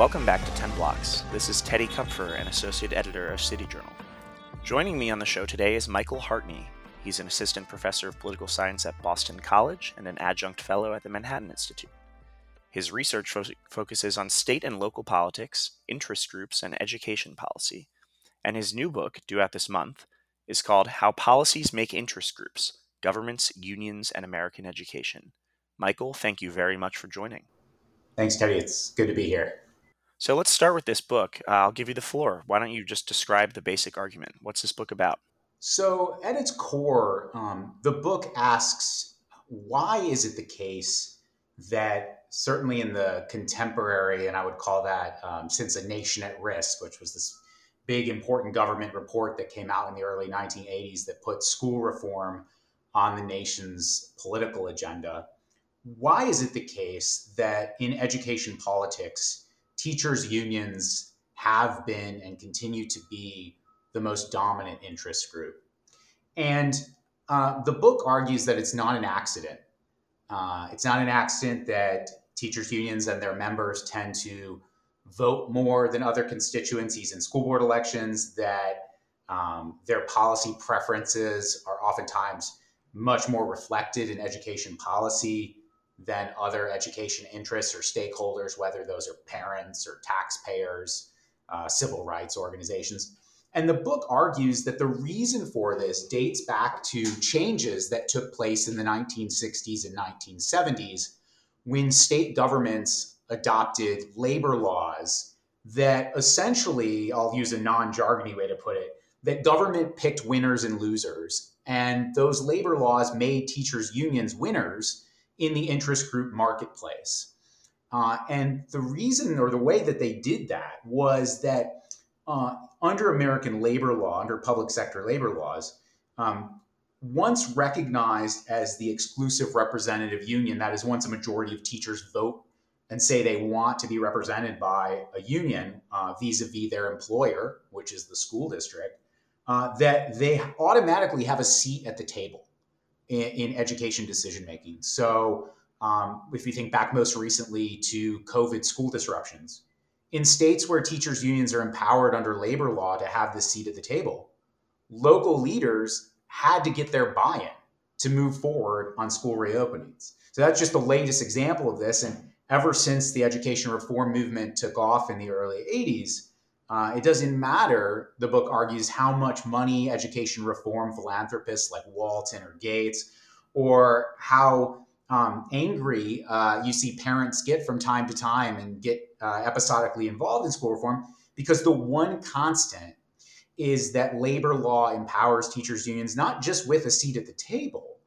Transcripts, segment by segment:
Welcome back to 10 Blocks. This is Teddy Kupfer, an associate editor of City Journal. Joining me on the show today is Michael Hartney. He's an assistant professor of political science at Boston College and an adjunct fellow at the Manhattan Institute. His research fo- focuses on state and local politics, interest groups, and education policy. And his new book, due out this month, is called How Policies Make Interest Groups Governments, Unions, and American Education. Michael, thank you very much for joining. Thanks, Teddy. It's good to be here. So let's start with this book. Uh, I'll give you the floor. Why don't you just describe the basic argument? What's this book about? So, at its core, um, the book asks why is it the case that certainly in the contemporary, and I would call that um, since a nation at risk, which was this big important government report that came out in the early 1980s that put school reform on the nation's political agenda. Why is it the case that in education politics, teachers' unions have been and continue to be the most dominant interest group? And uh, the book argues that it's not an accident. Uh, it's not an accident that teachers' unions and their members tend to vote more than other constituencies in school board elections, that um, their policy preferences are oftentimes much more reflected in education policy than other education interests or stakeholders, whether those are parents or taxpayers, uh, civil rights organizations. And the book argues that the reason for this dates back to changes that took place in the 1960s and 1970s when state governments adopted labor laws that essentially, I'll use a non jargony way to put it, that government picked winners and losers. And those labor laws made teachers' unions winners in the interest group marketplace. Uh, and the reason or the way that they did that was that uh, under American labor law, under public sector labor laws, um, once recognized as the exclusive representative union, that is, once a majority of teachers vote and say they want to be represented by a union vis a vis their employer, which is the school district, uh, that they automatically have a seat at the table in, in education decision making. So, um, if you think back most recently to COVID school disruptions, in states where teachers' unions are empowered under labor law to have the seat at the table, local leaders had to get their buy in to move forward on school reopenings. So, that's just the latest example of this. And ever since the education reform movement took off in the early 80s, uh, it doesn't matter, the book argues, how much money education reform philanthropists like Walton or Gates, or how um, angry uh, you see parents get from time to time and get uh, episodically involved in school reform, because the one constant is that labor law empowers teachers' unions not just with a seat at the table,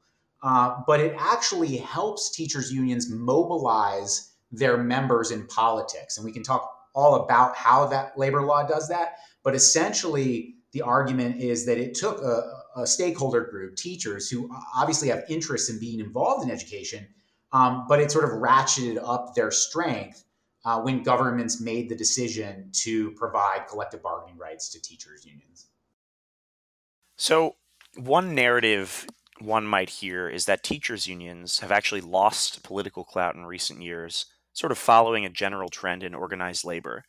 uh, but it actually helps teachers' unions mobilize their members in politics. And we can talk all about how that labor law does that. But essentially, the argument is that it took a, a stakeholder group, teachers, who obviously have interest in being involved in education, um, but it sort of ratcheted up their strength uh, when governments made the decision to provide collective bargaining rights to teachers' unions. So, one narrative one might hear is that teachers' unions have actually lost political clout in recent years sort of following a general trend in organized labor.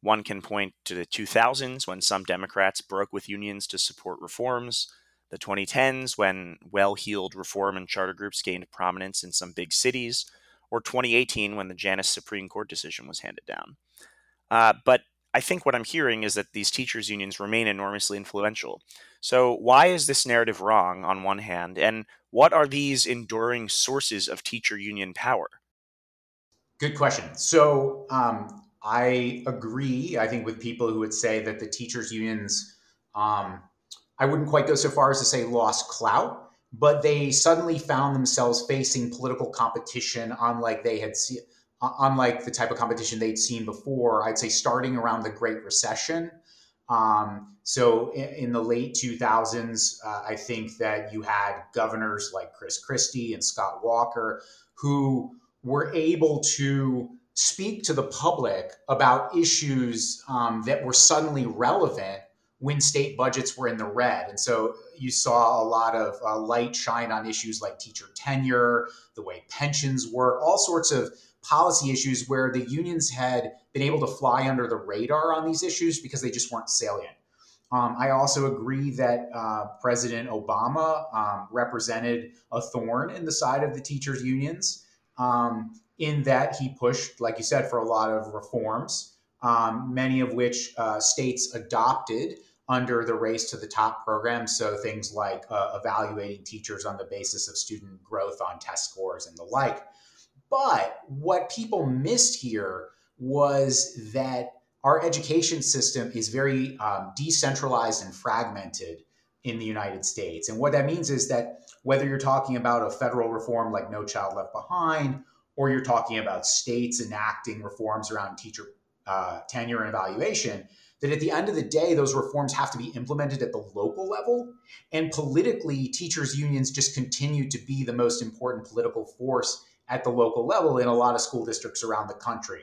One can point to the 2000s when some Democrats broke with unions to support reforms, the 2010s when well heeled reform and charter groups gained prominence in some big cities, or 2018 when the Janus Supreme Court decision was handed down. Uh, but I think what I'm hearing is that these teachers' unions remain enormously influential. So, why is this narrative wrong on one hand, and what are these enduring sources of teacher union power? Good question. So um, I agree. I think with people who would say that the teachers' unions, um, I wouldn't quite go so far as to say lost clout, but they suddenly found themselves facing political competition, unlike they had seen, unlike the type of competition they'd seen before. I'd say starting around the Great Recession. Um, so in, in, the late 2000s, uh, I think that you had governors like Chris Christie and Scott Walker who were able to speak to the public about issues um, that were suddenly relevant when state budgets were in the red. And so you saw a lot of uh, light shine on issues like teacher tenure, the way pensions work, all sorts of policy issues where the unions had been able to fly under the radar on these issues because they just weren't salient. Um, I also agree that uh, President Obama um, represented a thorn in the side of the teachers' unions, um, in that he pushed, like you said, for a lot of reforms, um, many of which uh, states adopted under the Race to the Top program. So things like uh, evaluating teachers on the basis of student growth on test scores and the like. But what people missed here was that our education system is very um, decentralized and fragmented in the United States. And what that means is that whether you're talking about a federal reform like No Child Left Behind, or you're talking about states enacting reforms around teacher uh, tenure and evaluation, that at the end of the day, those reforms have to be implemented at the local level. And politically, teachers' unions just continue to be the most important political force at the local level in a lot of school districts around the country.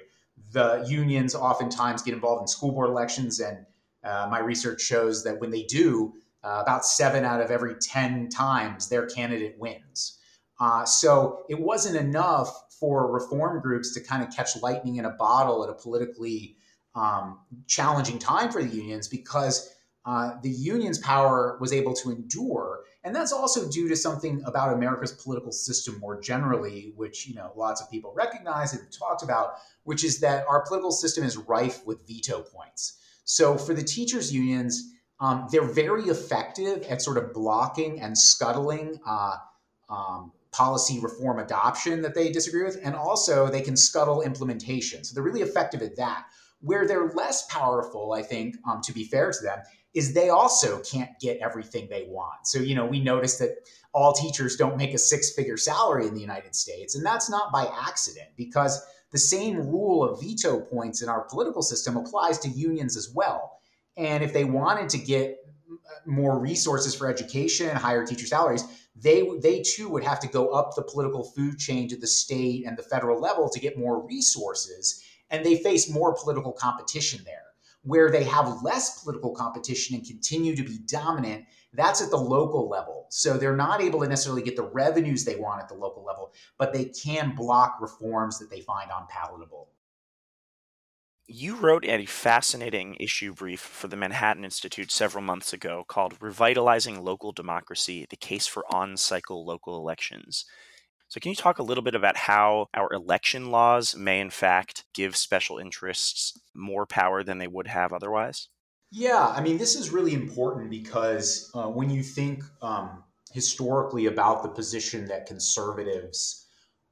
The unions oftentimes get involved in school board elections, and uh, my research shows that when they do, uh, about seven out of every 10 times their candidate wins. Uh, so it wasn't enough for reform groups to kind of catch lightning in a bottle at a politically um, challenging time for the unions because uh, the union's power was able to endure. And that's also due to something about America's political system more generally, which you know lots of people recognize and talked about, which is that our political system is rife with veto points. So for the teachers' unions, um, they're very effective at sort of blocking and scuttling uh, um, policy reform adoption that they disagree with, and also they can scuttle implementation. So they're really effective at that. Where they're less powerful, I think, um, to be fair to them, is they also can't get everything they want. So, you know, we notice that all teachers don't make a six figure salary in the United States. And that's not by accident because the same rule of veto points in our political system applies to unions as well. And if they wanted to get uh, more resources for education and higher teacher salaries, they they too would have to go up the political food chain to the state and the federal level to get more resources and they face more political competition there. Where they have less political competition and continue to be dominant, that's at the local level. So they're not able to necessarily get the revenues they want at the local level, but they can block reforms that they find unpalatable. You wrote a fascinating issue brief for the Manhattan Institute several months ago called Revitalizing Local Democracy The Case for On Cycle Local Elections. So, can you talk a little bit about how our election laws may, in fact, give special interests more power than they would have otherwise? Yeah, I mean, this is really important because uh, when you think um, historically about the position that conservatives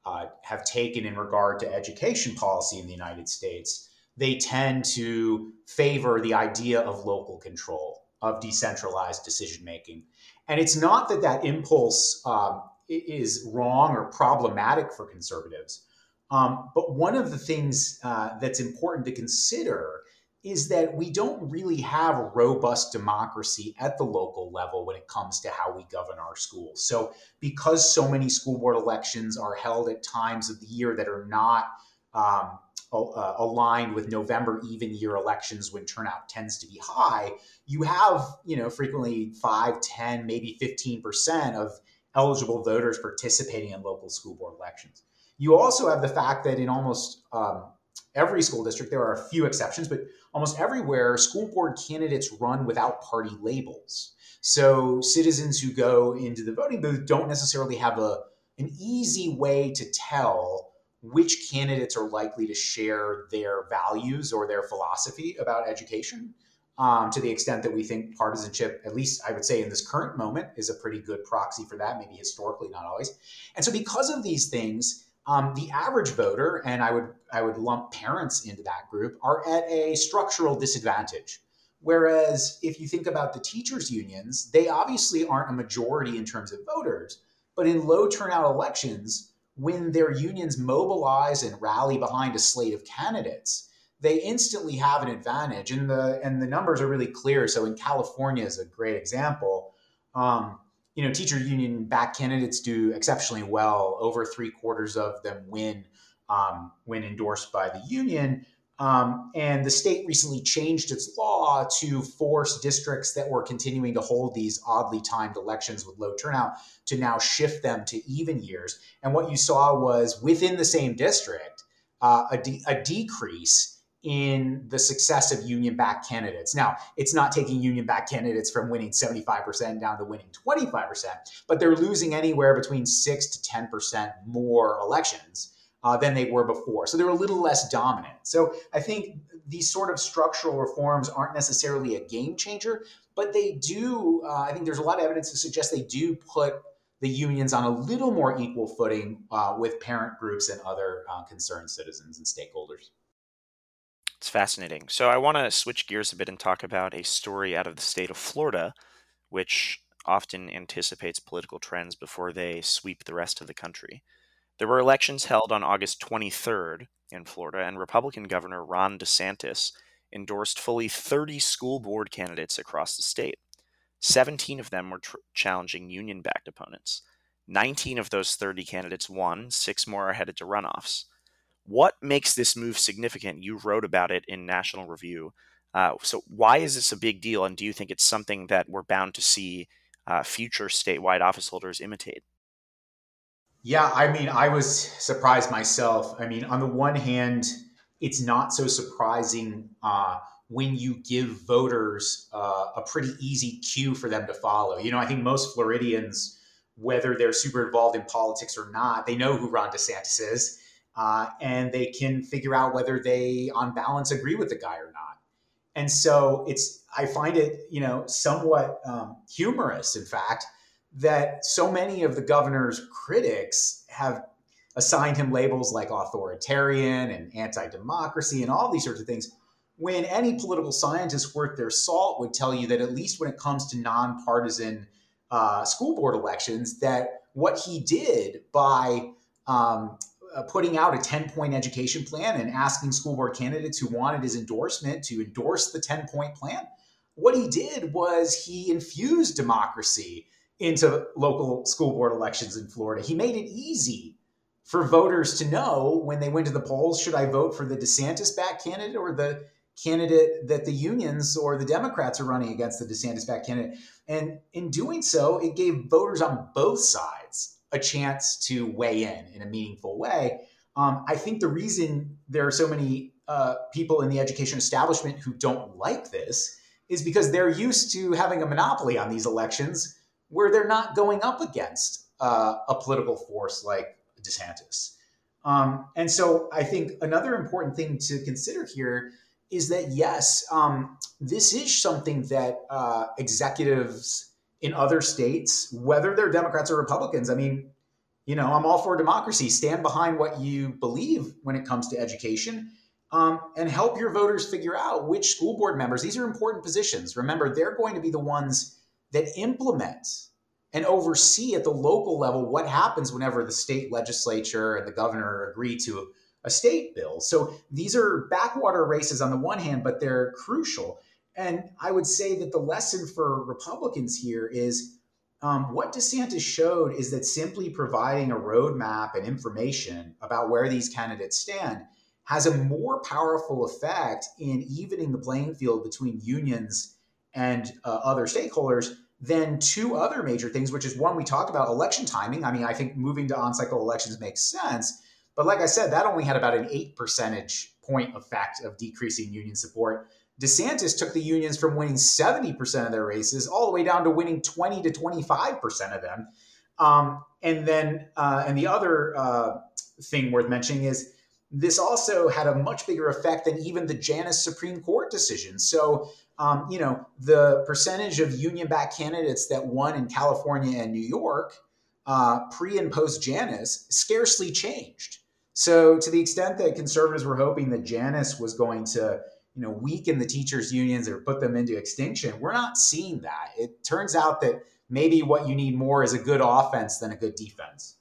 uh, have taken in regard to education policy in the United States, they tend to favor the idea of local control, of decentralized decision making. And it's not that that impulse um, is wrong or problematic for conservatives. Um, but one of the things uh, that's important to consider is that we don't really have a robust democracy at the local level when it comes to how we govern our schools. So, because so many school board elections are held at times of the year that are not um, uh, aligned with November even year elections when turnout tends to be high, you have, you know, frequently 5, 10, maybe 15% of eligible voters participating in local school board elections. You also have the fact that in almost um, every school district, there are a few exceptions, but almost everywhere, school board candidates run without party labels. So citizens who go into the voting booth don't necessarily have a an easy way to tell which candidates are likely to share their values or their philosophy about education um, to the extent that we think partisanship, at least I would say in this current moment, is a pretty good proxy for that, maybe historically, not always. And so, because of these things, um, the average voter, and I would I would lump parents into that group, are at a structural disadvantage. Whereas if you think about the teachers' unions, they obviously aren't a majority in terms of voters, but in low turnout elections, when their unions mobilize and rally behind a slate of candidates, they instantly have an advantage. And the and the numbers are really clear. So in california is a great example. Um, you know teacher union back candidates do exceptionally well. Over three quarters of them win um, when endorsed by the union um, and the state recently changed its law to force districts that were continuing to hold these oddly timed elections with low turnout to now shift them to even years and what you saw was within the same district uh, a, de- a decrease in the success of union backed candidates. Now, it's not taking union backed candidates from winning 75% down to winning 25%, but they're losing anywhere between 6 to 10% more elections uh, than they were before. So they're a little less dominant. So I think these sort of structural reforms aren't necessarily a game changer, but they do, uh, I think there's a lot of evidence to suggest they do put the unions on a little more equal footing uh, with parent groups and other uh, concerned citizens and stakeholders. It's fascinating. So I want to switch gears a bit and talk about a story out of the state of Florida, which often anticipates political trends before they sweep the rest of the country. There were elections held on August 23rd in Florida, and Republican Governor Ron DeSantis endorsed fully 30 school board candidates across the state. 17 of them were tr- challenging union backed opponents. 19 of those 30 candidates won, six more are headed to runoffs. What makes this move significant? You wrote about it in National Review. Uh, so, why is this a big deal? And do you think it's something that we're bound to see uh, future statewide office holders imitate? Yeah, I mean, I was surprised myself. I mean, on the one hand, it's not so surprising uh, when you give voters uh, a pretty easy cue for them to follow. You know, I think most Floridians, whether they're super involved in politics or not, they know who Ron DeSantis is uh, and they can figure out whether they, on balance, agree with the guy or not. And so it's, I find it, you know, somewhat um, humorous, in fact, that so many of the governor's critics have assigned him labels like authoritarian and anti-democracy and all these sorts of things when any political scientist worth their salt would tell you that at least when it comes to nonpartisan uh, school board elections that what he did by um, uh, putting out a 10 point education plan and asking school board candidates who wanted his endorsement to endorse the 10 point plan. What he did was he infused democracy into local school board elections in Florida. He made it easy for voters to know when they went to the polls should I vote for the DeSantis back candidate or the candidate that the unions or the Democrats are running against the DeSantis back candidate. And in doing so, it gave voters on both sides a chance to weigh in in a meaningful way. Um, I think the reason there are so many uh, people in the education establishment who don't like this is because they're used to having a monopoly on these elections where they're not going up against uh, a political force like DeSantis. Um, and so I think another important thing to consider here is that yes, um, this is something that uh, executives in other states, whether they're Democrats or Republicans. I mean, you know, I'm all for democracy. Stand behind what you believe when it comes to education. Um, and help your voters figure out which school board members, these are important positions. Remember, they're going to be the ones that implement and oversee at the local level what happens whenever the state legislature and the governor agree to a state bill. So these are backwater races on the one hand, but they're crucial. And I would say that the lesson for Republicans here is um, what DeSantis showed is that simply providing a roadmap and information about where these candidates stand has a more powerful effect in evening the playing field between unions and uh, other stakeholders than two other major things, which is one we talked about election timing. I mean, I think moving to on cycle elections makes sense. But like I said, that only had about an eight percentage point effect of decreasing union support. DeSantis took the unions from winning 70% of their races all the way down to winning 20 to 25% of them. Um, and then, uh, and the other uh, thing worth mentioning is this also had a much bigger effect than even the Janus Supreme Court decision. So, um, you know, the percentage of union backed candidates that won in California and New York uh, pre and post Janus scarcely changed. So, to the extent that conservatives were hoping that Janus was going to you know weaken the teachers unions or put them into extinction we're not seeing that it turns out that maybe what you need more is a good offense than a good defense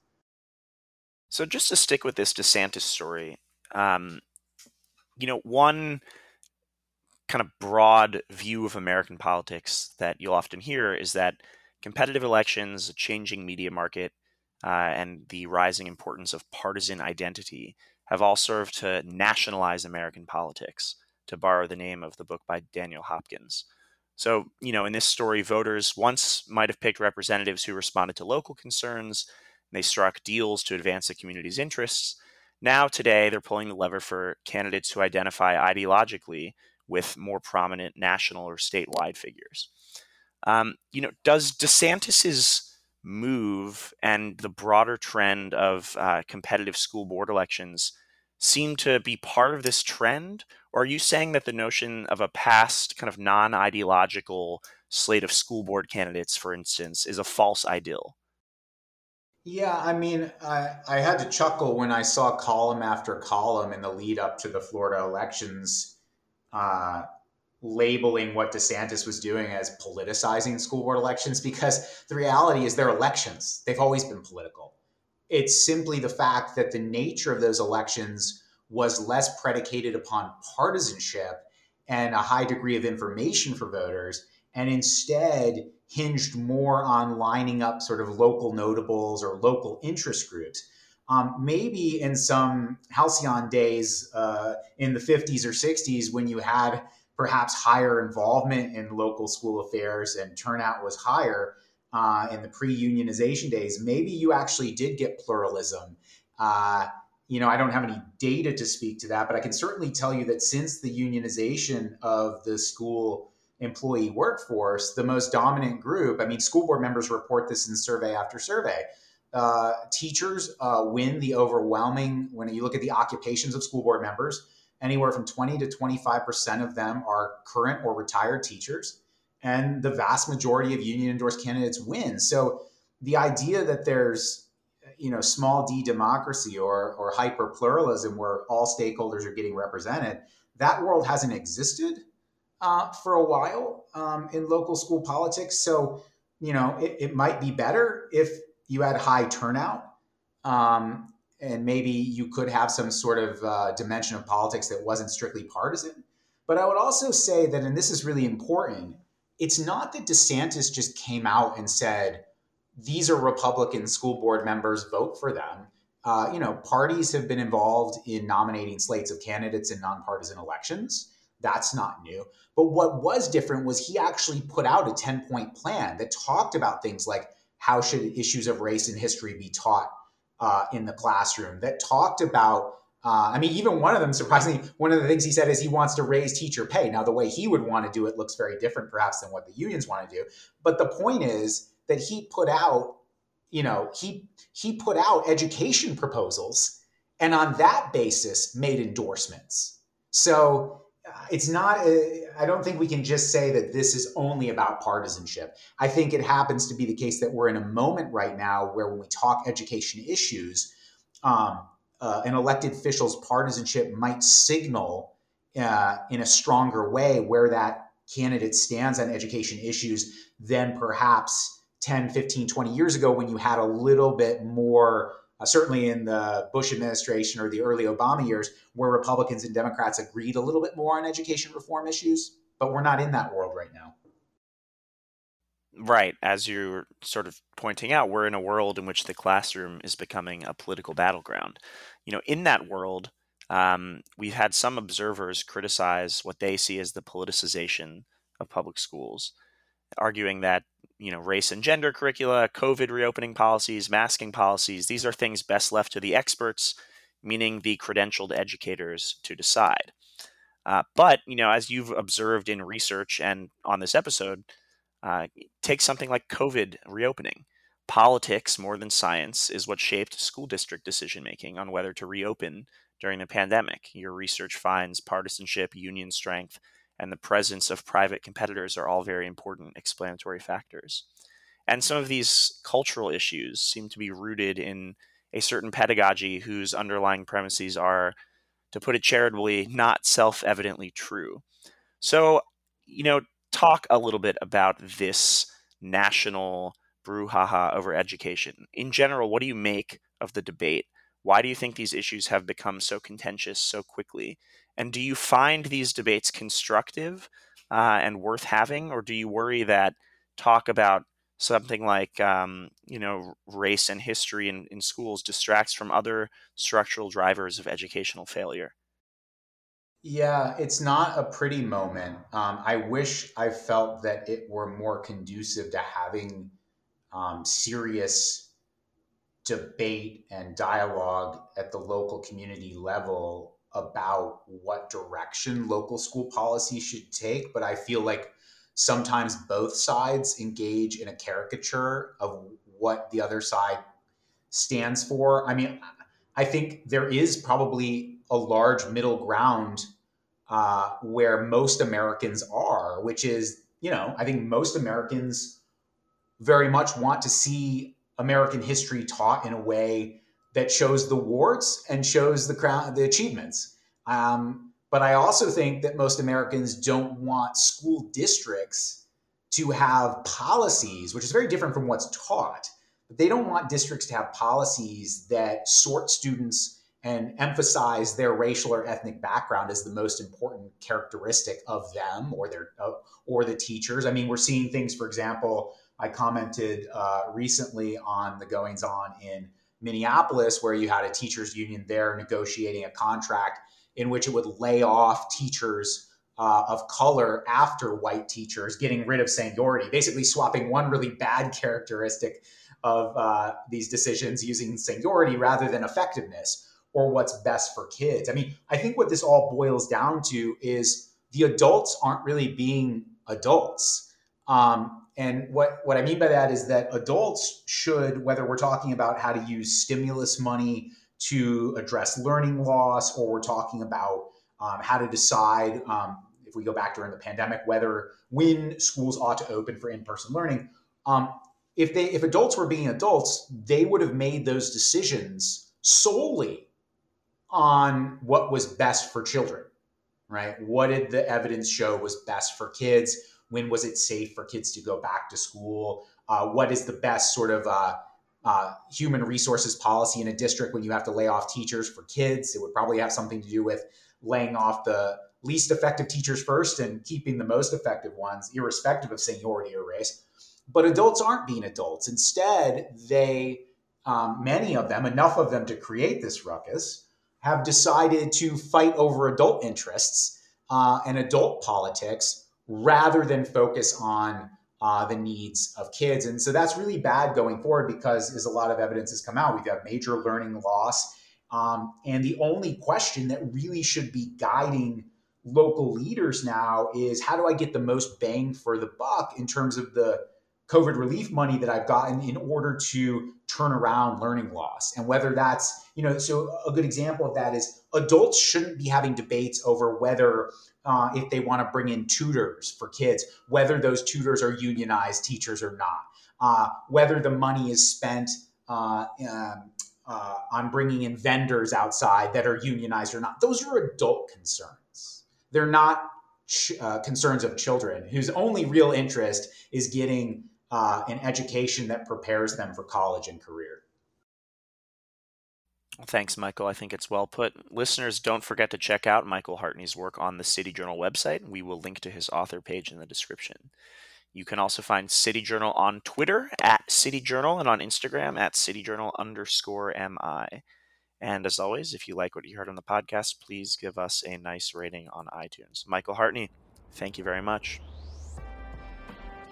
so just to stick with this desantis story um, you know one kind of broad view of american politics that you'll often hear is that competitive elections a changing media market uh, and the rising importance of partisan identity have all served to nationalize american politics to borrow the name of the book by Daniel Hopkins. So, you know, in this story, voters once might have picked representatives who responded to local concerns. They struck deals to advance the community's interests. Now, today, they're pulling the lever for candidates who identify ideologically with more prominent national or statewide figures. Um, you know, does DeSantis's move and the broader trend of uh, competitive school board elections seem to be part of this trend? Or are you saying that the notion of a past kind of non ideological slate of school board candidates, for instance, is a false ideal? Yeah, I mean, I, I had to chuckle when I saw column after column in the lead up to the Florida elections uh, labeling what DeSantis was doing as politicizing school board elections because the reality is they're elections. They've always been political. It's simply the fact that the nature of those elections was less predicated upon partisanship and a high degree of information for voters, and instead hinged more on lining up sort of local notables or local interest groups. Um, maybe in some halcyon days uh, in the 50s or 60s, when you had perhaps higher involvement in local school affairs and turnout was higher uh, in the pre unionization days, maybe you actually did get pluralism. Uh, you know, I don't have any data to speak to that, but I can certainly tell you that since the unionization of the school employee workforce, the most dominant group, I mean, school board members report this in survey after survey. Uh, teachers uh, win the overwhelming, when you look at the occupations of school board members, anywhere from 20 to 25% of them are current or retired teachers. And the vast majority of union endorsed candidates win. So the idea that there's you know small d democracy or or hyper pluralism where all stakeholders are getting represented that world hasn't existed uh, for a while um, in local school politics. So, you know, it, it, might be better if you had high turnout. Um, and maybe you could have some sort of uh, dimension of politics that wasn't strictly partisan. But I would also say that, and this is really important, it's not that DeSantis just came out and said, these are Republican school board members, vote for them. Uh, you know, parties have been involved in nominating slates of candidates in nonpartisan elections. That's not new. But what was different was he actually put out a 10 point plan that talked about things like how should issues of race and history be taught uh, in the classroom, that talked about uh, I mean, even one of them, surprisingly, one of the things he said is he wants to raise teacher pay. Now, the way he would want to do it looks very different, perhaps, than what the unions want to do. But the point is that he put out, you know, he he put out education proposals, and on that basis, made endorsements. So it's not i don't think we can just say that this is only about partisanship. I think it happens to be the case that we're in a moment right now where when we talk education issues um, uh, an elected official's partisanship might signal uh, in a stronger way where that candidate stands on education issues than perhaps 10 15 20 years ago when you had a little bit more uh, certainly in the Bush administration or the early Obama years, where Republicans and Democrats agreed a little bit more on education reform issues, but we're not in that world right now. Right. As you're sort of pointing out, we're in a world in which the classroom is becoming a political battleground. You know, in that world, um, we've had some observers criticize what they see as the politicization of public schools, arguing that you know, race and gender curricula, COVID reopening policies, masking policies. These are things best left to the experts, meaning the credentialed educators, to decide. Uh, but you know, as you've observed in research and on this episode, uh, take something like COVID reopening. Politics, more than science, is what shaped school district decision making on whether to reopen during the pandemic. Your research finds partisanship, union strength, and the presence of private competitors are all very important explanatory factors. And some of these cultural issues seem to be rooted in a certain pedagogy whose underlying premises are, to put it charitably, not self evidently true. So, you know, talk a little bit about this national brouhaha over education. In general, what do you make of the debate? Why do you think these issues have become so contentious so quickly? And do you find these debates constructive uh, and worth having, or do you worry that talk about something like um, you know race and history in, in schools distracts from other structural drivers of educational failure? Yeah, it's not a pretty moment. Um, I wish I felt that it were more conducive to having um, serious debate and dialogue at the local community level about what direction local school policy should take. But I feel like sometimes both sides engage in a caricature of what the other side stands for. I mean, I think there is probably a large middle ground uh, where most Americans are, which is, you know, I think most Americans very much want to see American history taught in a way that shows the warts and shows the crown, the achievements. Um, but I also think that most Americans don't want school districts to have policies, which is very different from what's taught. But they don't want districts to have policies that sort students and emphasize their racial or ethnic background as the most important characteristic of them or their or the teachers. I mean, we're seeing things, for example, I commented uh, recently on the goings on in Minneapolis, where you had a teachers union there negotiating a contract in which it would lay off teachers uh, of color after white teachers, getting rid of seniority, basically swapping one really bad characteristic of uh, these decisions using seniority rather than effectiveness or what's best for kids. I mean, I think what this all boils down to is the adults aren't really being adults. Um, and what, what I mean by that is that adults should, whether we're talking about how to use stimulus money to address learning loss or we're talking about um, how to decide, um, if we go back during the pandemic, whether when schools ought to open for in person learning. Um, if they if adults were being adults, they would have made those decisions solely on what was best for children, right? What did the evidence show was best for kids? When was it safe for kids to go back to school? Uh, what is the best sort of uh, uh, human resources policy in a district when you have to lay off teachers for kids? It would probably have something to do with laying off the least effective teachers first and keeping the most effective ones, irrespective of seniority or race. But adults aren't being adults. Instead, they, um, many of them, enough of them to create this ruckus, have decided to fight over adult interests uh, and adult politics rather than focus on uh, the needs of kids. And so that's really bad going forward because, as a lot of evidence has come out, we've got major learning loss. Um, and the only question that really should be guiding local leaders now is how do I get the most bang for the buck in terms of the COVID relief money that I've gotten in order to turn around learning loss. And whether that's, you know, so a good example of that is adults shouldn't be having debates over whether uh, if they want to bring in tutors for kids, whether those tutors are unionized teachers or not, uh, whether the money is spent uh, um, uh, on bringing in vendors outside that are unionized or not. Those are adult concerns. They're not ch- uh, concerns of children whose only real interest is getting uh, an education that prepares them for college and career. Thanks, Michael. I think it's well put. Listeners, don't forget to check out Michael Hartney's work on the City Journal website. We will link to his author page in the description. You can also find City Journal on Twitter at City Journal and on Instagram at City Journal underscore MI. And as always, if you like what you heard on the podcast, please give us a nice rating on iTunes. Michael Hartney, thank you very much.